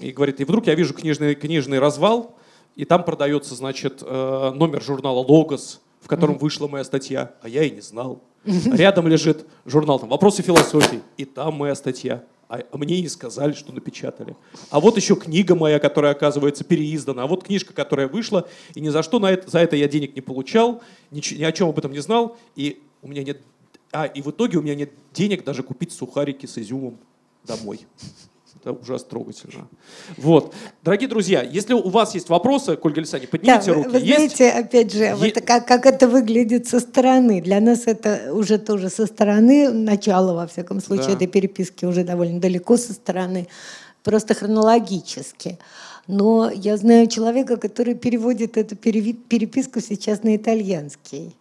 и говорит, и вдруг я вижу книжный, книжный развал, и там продается, значит, э, номер журнала «Логос», в котором вышла моя статья, а я и не знал. Рядом лежит журнал там «Вопросы философии», и там моя статья. А, а мне не сказали, что напечатали. А вот еще книга моя, которая, оказывается, переиздана. А вот книжка, которая вышла, и ни за что на это, за это я денег не получал, ни, ни о чем об этом не знал, и у меня нет... А, и в итоге у меня нет денег даже купить сухарики с изюмом домой. Это ужасно трогательно. Вот. Дорогие друзья, если у вас есть вопросы к Ольге поднимите да, руки. Вы знаете, есть? опять же, е... вот как, как это выглядит со стороны. Для нас это уже тоже со стороны, начало, во всяком случае, да. этой переписки уже довольно далеко со стороны, просто хронологически. Но я знаю человека, который переводит эту переписку сейчас на итальянский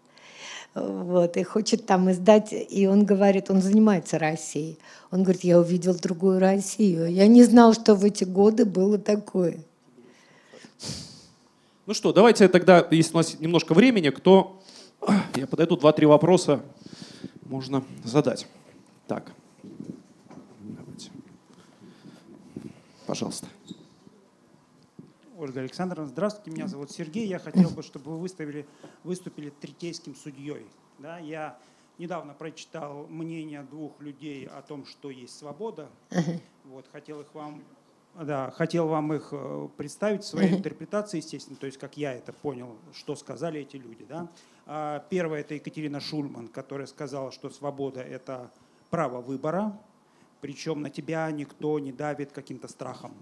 вот, и хочет там издать, и он говорит, он занимается Россией. Он говорит, я увидел другую Россию. Я не знал, что в эти годы было такое. Ну что, давайте тогда, если у нас немножко времени, кто... Я подойду, два-три вопроса можно задать. Так. Давайте. Пожалуйста. Ольга Александровна, здравствуйте, меня зовут Сергей. Я хотел бы, чтобы вы выставили, выступили третейским судьей. Да, я недавно прочитал мнение двух людей о том, что есть свобода. Вот, хотел их вам да, хотел вам их э, представить в своей интерпретации, естественно, то есть как я это понял, что сказали эти люди. Да? А, первая это Екатерина Шульман, которая сказала, что свобода – это право выбора, причем на тебя никто не давит каким-то страхом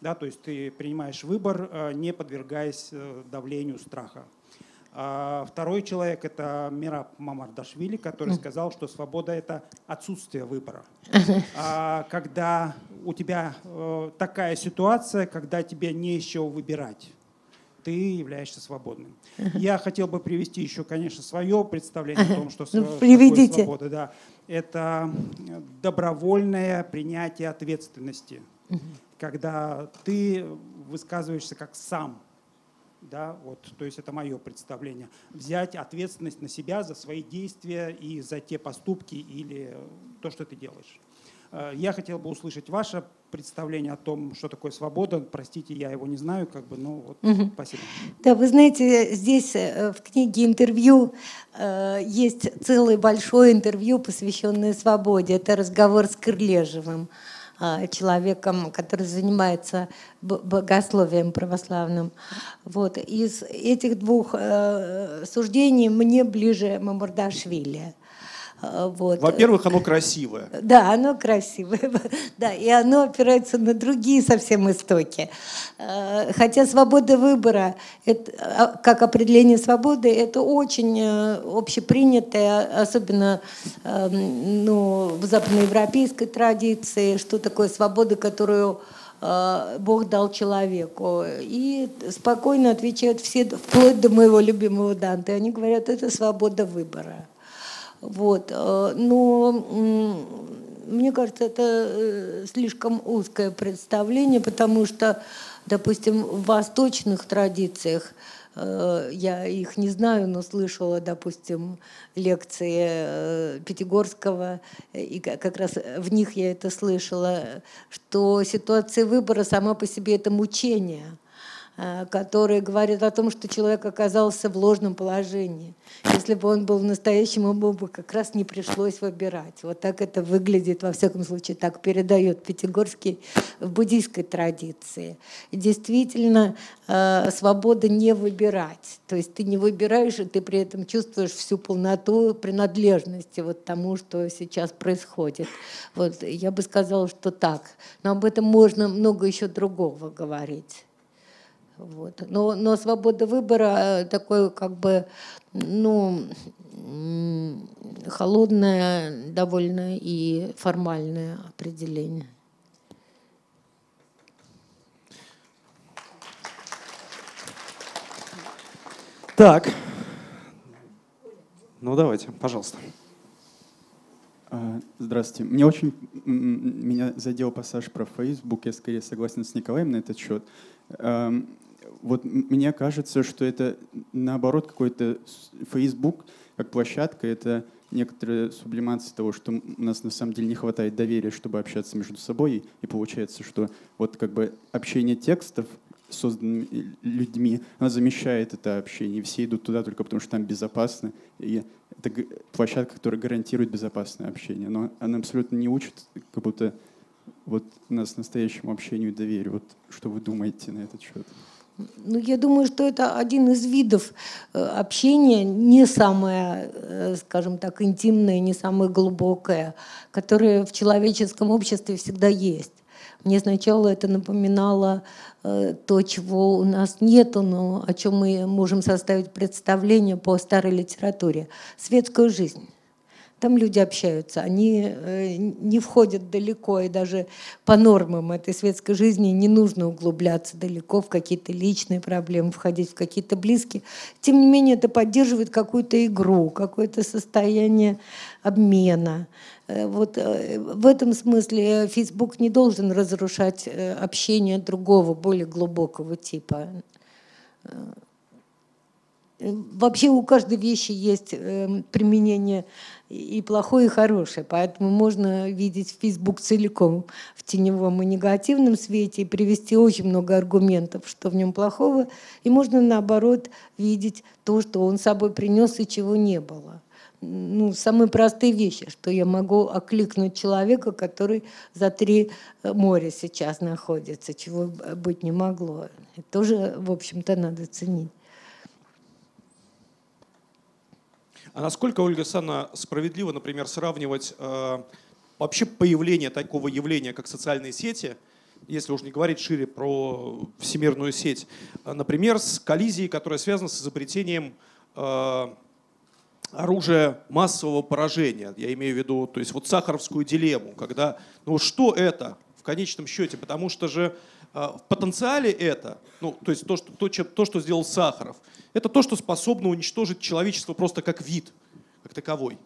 да, то есть ты принимаешь выбор, э, не подвергаясь э, давлению страха. А второй человек – это Мираб Мамардашвили, который сказал, что свобода – это отсутствие выбора. [laughs] А когда у тебя э, такая ситуация, когда тебе не чего выбирать, ты являешься свободным. Я хотел бы привести еще, конечно, свое представление о том, что ну, приведите. свобода. Да, это добровольное принятие ответственности когда ты высказываешься как сам. Да, вот, то есть это мое представление. Взять ответственность на себя за свои действия и за те поступки или то, что ты делаешь. Э, я хотел бы услышать ваше представление о том, что такое свобода. Простите, я его не знаю, как бы, ну вот, угу. спасибо. Да, вы знаете, здесь э, в книге интервью э, есть целое большое интервью, посвященное свободе. Это разговор с Крылежевым человеком, который занимается богословием православным. Вот. Из этих двух э, суждений мне ближе Мамардашвили. А, вот. Во-первых, оно красивое. Да, оно красивое. [laughs] Да, и оно опирается на другие совсем истоки. А, хотя свобода выбора, это, а, как определение свободы, это очень э, общепринятое, особенно ну, в западноевропейской традиции, что такое свобода, которую Бог дал человеку. И спокойно отвечают все, вплоть до моего любимого Данте. Они говорят, это свобода выбора. Вот. Э, но мне кажется, это э, слишком узкое представление, потому что, допустим, в восточных традициях, э, я их не знаю, но слышала, допустим, лекции Пятигорского, и как раз в них я это слышала, что ситуация выбора сама по себе это мучение – которые говорят о том, что человек оказался в ложном положении. Если бы он был в настоящем, ему бы как раз не пришлось выбирать. Вот так это выглядит, во всяком случае, так передает Пятигорский в буддийской традиции. И действительно, э, свобода не выбирать. То есть ты не выбираешь, и ты при этом чувствуешь всю полноту принадлежности вот тому, что сейчас происходит. Вот я бы сказала, что так. Но об этом можно много еще другого говорить. Вот. Но, но свобода выбора э, такое как бы, ну, холодное довольно и формальное определение. Так, ну давайте, пожалуйста. А, здравствуйте. Мне очень меня задел пассаж про Facebook. Я скорее согласен с Николаем на этот счет. Вот мне кажется, что это наоборот какой-то Facebook как площадка, это некоторая сублимация того, что у нас на самом деле не хватает доверия, чтобы общаться между собой, и получается, что вот как бы общение текстов созданными людьми, она замещает это общение, все идут туда только потому, что там безопасно, и это площадка, которая гарантирует безопасное общение, но она абсолютно не учит как будто вот нас настоящему общению и доверию. Вот что вы думаете на этот счет? Ну, я думаю, что это один из видов э, общения, не самое, э, скажем так, интимное, не самое глубокое, которое в человеческом обществе всегда есть. Мне сначала это напоминало э, то, чего у нас нету, но о чем мы можем составить представление по старой литературе. Светскую жизнь. Там люди общаются, они э, не входят далеко, и даже по нормам этой светской жизни не нужно углубляться далеко в какие-то личные проблемы, входить в какие-то близкие. Тем не менее, это поддерживает какую-то игру, какое-то состояние обмена. Э, вот э, в этом смысле Facebook не должен разрушать общение другого, более глубокого типа. Вообще у каждой вещи есть применение и плохое, и хорошее. Поэтому можно видеть Facebook целиком в теневом и негативном свете и привести очень много аргументов, что в нем плохого. И можно, наоборот, видеть то, что он собой принес и чего не было. Ну, самые простые вещи, что я могу окликнуть человека, который за три моря сейчас находится, чего быть не могло. Это тоже, в общем-то, надо ценить. А насколько, Ольга Александровна, справедливо, например, сравнивать э, вообще появление такого явления, как социальные сети, если уж не говорить шире про всемирную сеть, э, например, с коллизией, которая связана с изобретением э, оружия массового поражения. Я имею в виду, то есть вот сахаровскую дилемму, когда, ну что это в конечном счете, потому что же в потенциале это, ну то есть то, что, то, то, что сделал Сахаров – это то, что способно уничтожить человечество просто как вид, как таковой.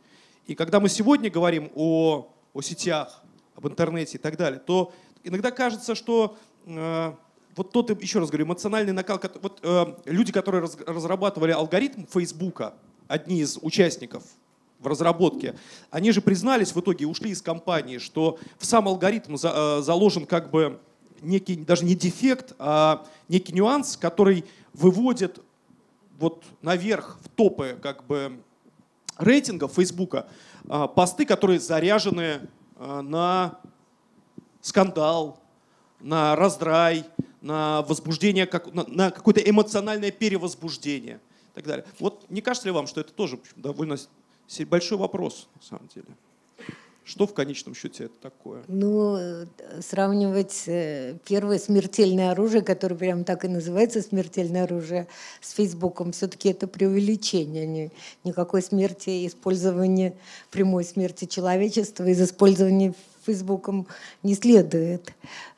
И когда мы сегодня говорим о, о сетях, об интернете и так далее, то иногда кажется, что э, вот тот, еще раз говорю, эмоциональный накал, вот э, люди, которые раз, разрабатывали алгоритм Фейсбука, одни из участников в разработке, они же признались в итоге, ушли из компании, что в сам алгоритм за, э, заложен как бы некий, даже не дефект, а некий нюанс, который выводит вот наверх в топы как бы рейтингов Фейсбука э, посты, которые заряжены э, на скандал, на раздрай, на возбуждение, как, на, на какое-то эмоциональное перевозбуждение и так далее. Вот не кажется ли вам, что это тоже довольно большой вопрос на самом деле? Что в конечном счете это такое? Ну, э, сравнивать э, первое смертельное оружие, которое прям так и называется смертельное оружие, с Фейсбуком, все-таки это преувеличение. Не, никакой смерти, использования прямой смерти человечества из использования Фейсбуком не следует.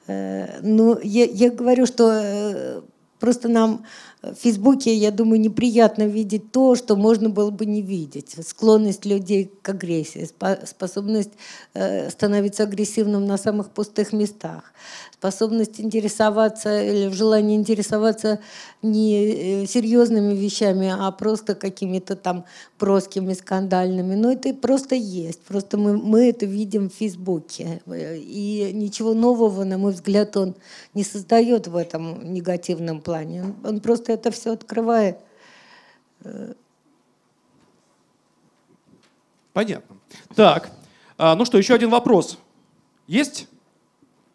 Э, но я, я говорю, что просто нам в Фейсбуке, я думаю, неприятно видеть то, что можно было бы не видеть. Склонность людей к агрессии, способность э, становиться агрессивным на самых пустых местах способность интересоваться или в желании интересоваться не э, серьезными вещами, а просто какими-то там броскими, скандальными. Но это просто есть. Просто мы, мы это видим в Фейсбуке. И ничего нового, на мой взгляд, он не создает в этом негативном плане. Он просто это все открывает. Понятно. Так, а, ну что, еще один вопрос. Есть?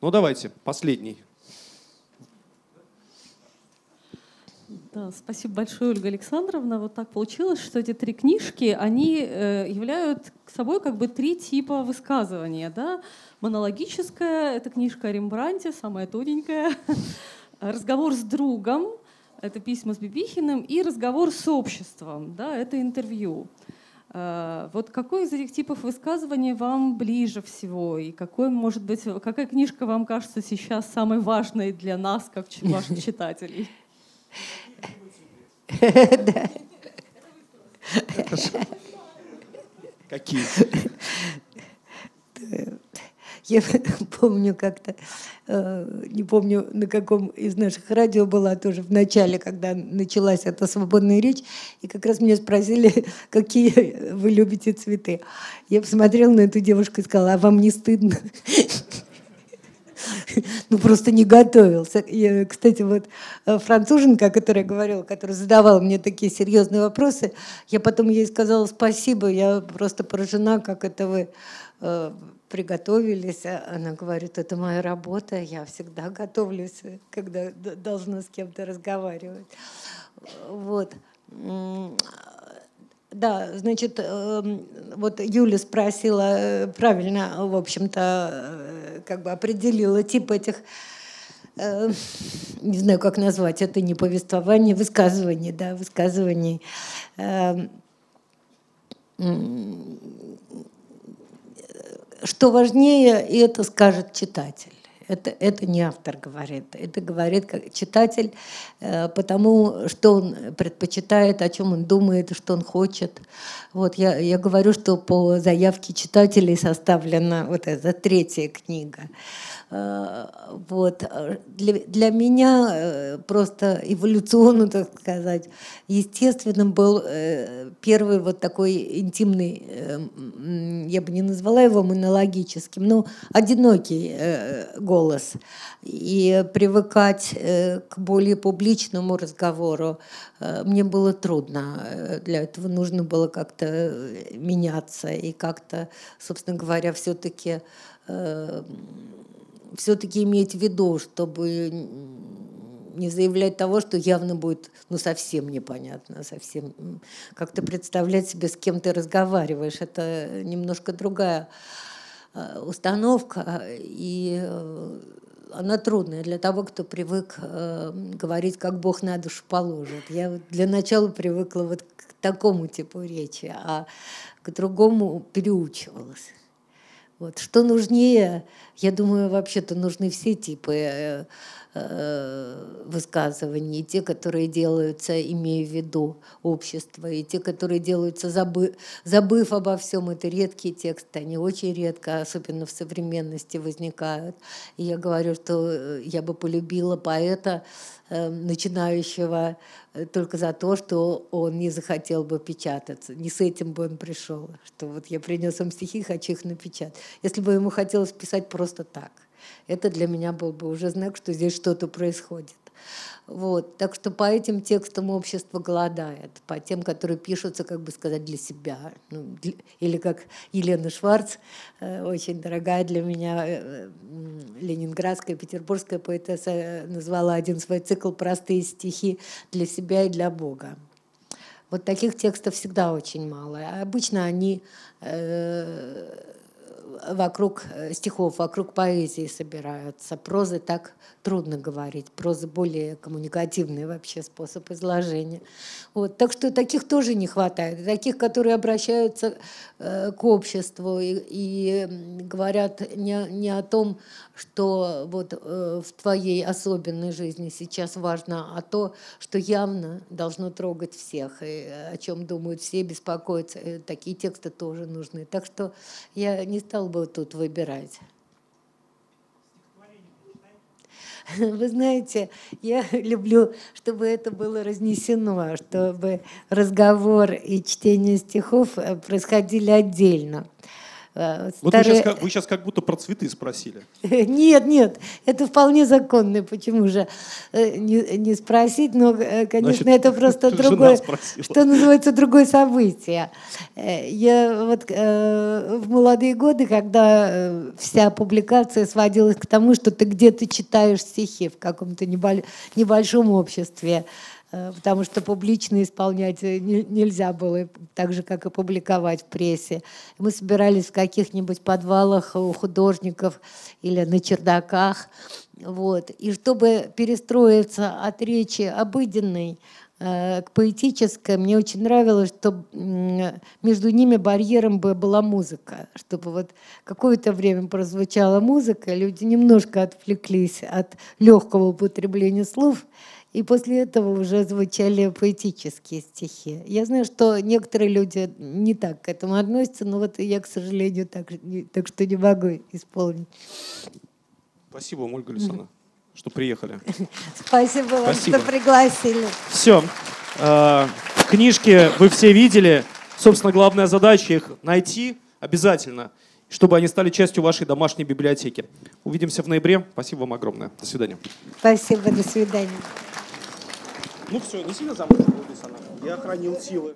Ну давайте, последний. Да, спасибо большое, Ольга Александровна. Вот так получилось, что эти три книжки, они э, являют собой как бы три типа высказывания. Да? Монологическая — это книжка о Рембранте, самая тоненькая. [laughs] Разговор с другом — это письма с Бибихиным. И разговор с обществом — да, это интервью. Э, вот какой из этих типов высказываний вам ближе всего? И какой, может быть, какая книжка вам кажется сейчас самой важной для нас, как ваших [laughs] читателей? [laughs] Какие? Я [laughs] помню как-то, э, не помню, на каком из наших радио была тоже в начале, когда началась эта свободная речь, и как раз меня спросили, [laughs] какие вы любите цветы. Я посмотрела на эту девушку и сказала, а вам не стыдно? [laughs] ну, просто не готовился. И, кстати, вот э, француженка, о которой я говорила, которая задавала мне такие серьезные вопросы, я потом ей сказала спасибо, я просто поражена, как это вы э, приготовились. А она говорит, это моя работа, я всегда готовлюсь, когда должна с кем-то разговаривать. Вот. Да, значит, эм, вот Юля спросила, э, правильно, в общем-то, э, как бы определила тип этих, э, не знаю, как назвать, это не повествование, высказывание, да, высказываний. Что важнее, и это скажет читатель. Это, это не автор говорит, это говорит читатель, э, потому что он предпочитает, о чем он думает, что он хочет. Вот я, я говорю, что по заявке читателей составлена вот эта третья книга. Э, вот. Для, для меня э, просто эволюционно, так сказать, естественным был э, первый вот такой интимный, я бы не назвала его монологическим, но одинокий голос. И привыкать к более публичному разговору мне было трудно. Для этого нужно было как-то меняться и как-то, собственно говоря, все-таки все-таки иметь в виду, чтобы не заявлять того, что явно будет ну, совсем непонятно, совсем как-то представлять себе, с кем ты разговариваешь. Это немножко другая э, установка, и э, она трудная для того, кто привык э, говорить, как Бог на душу положит. Я для начала привыкла вот к такому типу речи, а к другому переучивалась. Вот. Что нужнее, я думаю, вообще-то нужны все типы. Э, высказываний, те, которые делаются, имея в виду общество, и те, которые делаются, забы, забыв обо всем. Это редкие тексты, они очень редко, особенно в современности, возникают. И я говорю, что э, я бы полюбила поэта, э, начинающего только за то, что он не захотел бы печататься. Не с этим бы он пришел, что вот я принес вам стихи, хочу их напечатать. Если бы ему хотелось писать просто так, это для меня был бы уже знак, что здесь что-то происходит. Вот. Так что по этим текстам общество голодает, по тем, которые пишутся, как бы сказать, для себя. Ну, для- или как Елена Шварц, э, очень дорогая для меня э, ленинградская, петербургская поэтесса, э, назвала один свой цикл «Простые стихи для себя и для Бога». Вот таких текстов всегда очень мало. Обычно они э, вокруг э, стихов, вокруг поэзии собираются. Прозы так трудно говорить. Проза более коммуникативный вообще способ изложения. Вот. Так что таких тоже не хватает. Таких, которые обращаются э, к обществу и, и, говорят не, не о том, что вот э, в твоей особенной жизни сейчас важно, а то, что явно должно трогать всех, и о чем думают все, беспокоятся. Э, Такие тексты тоже нужны. Так что я не стал бы тут выбирать. [laughs] Вы знаете, я [laughs] люблю, чтобы это было разнесено, чтобы разговор и чтение стихов э, происходили отдельно. Э, Вот вы старые- сейчас, как, вы щас как будто про цветы спросили. [laughs] Нет, нет, это вполне законно. Почему же э, не, не спросить? Но, э, конечно, Значит, это просто [laughs] другое, спросила. что называется, другое событие. Я вот э, в молодые годы, когда вся публикация сводилась к тому, что ты где-то читаешь стихи в каком-то небо- небольшом обществе, потому что публично исполнять э, не- нельзя было, так же, как и публиковать в прессе. Мы собирались в каких-нибудь подвалах у художников или на чердаках. Вот. И чтобы перестроиться от речи обыденной э, к поэтической, мне очень нравилось, что м, между ними барьером бы была музыка, чтобы вот какое-то время прозвучала музыка, люди немножко отвлеклись от легкого употребления слов, и после этого уже звучали поэтические стихи. Я знаю, что некоторые люди не так к этому относятся, но вот я, к сожалению, так, так что не могу исполнить. Спасибо Ольга Александровна, что приехали. Спасибо вам, Спасибо. что пригласили. Все. Книжки вы все видели. Собственно, главная задача их найти обязательно, чтобы они стали частью вашей домашней библиотеки. Увидимся в ноябре. Спасибо вам огромное. До свидания. Спасибо, до свидания. Ну все, неси Ольга Александровна. Я хранил силы.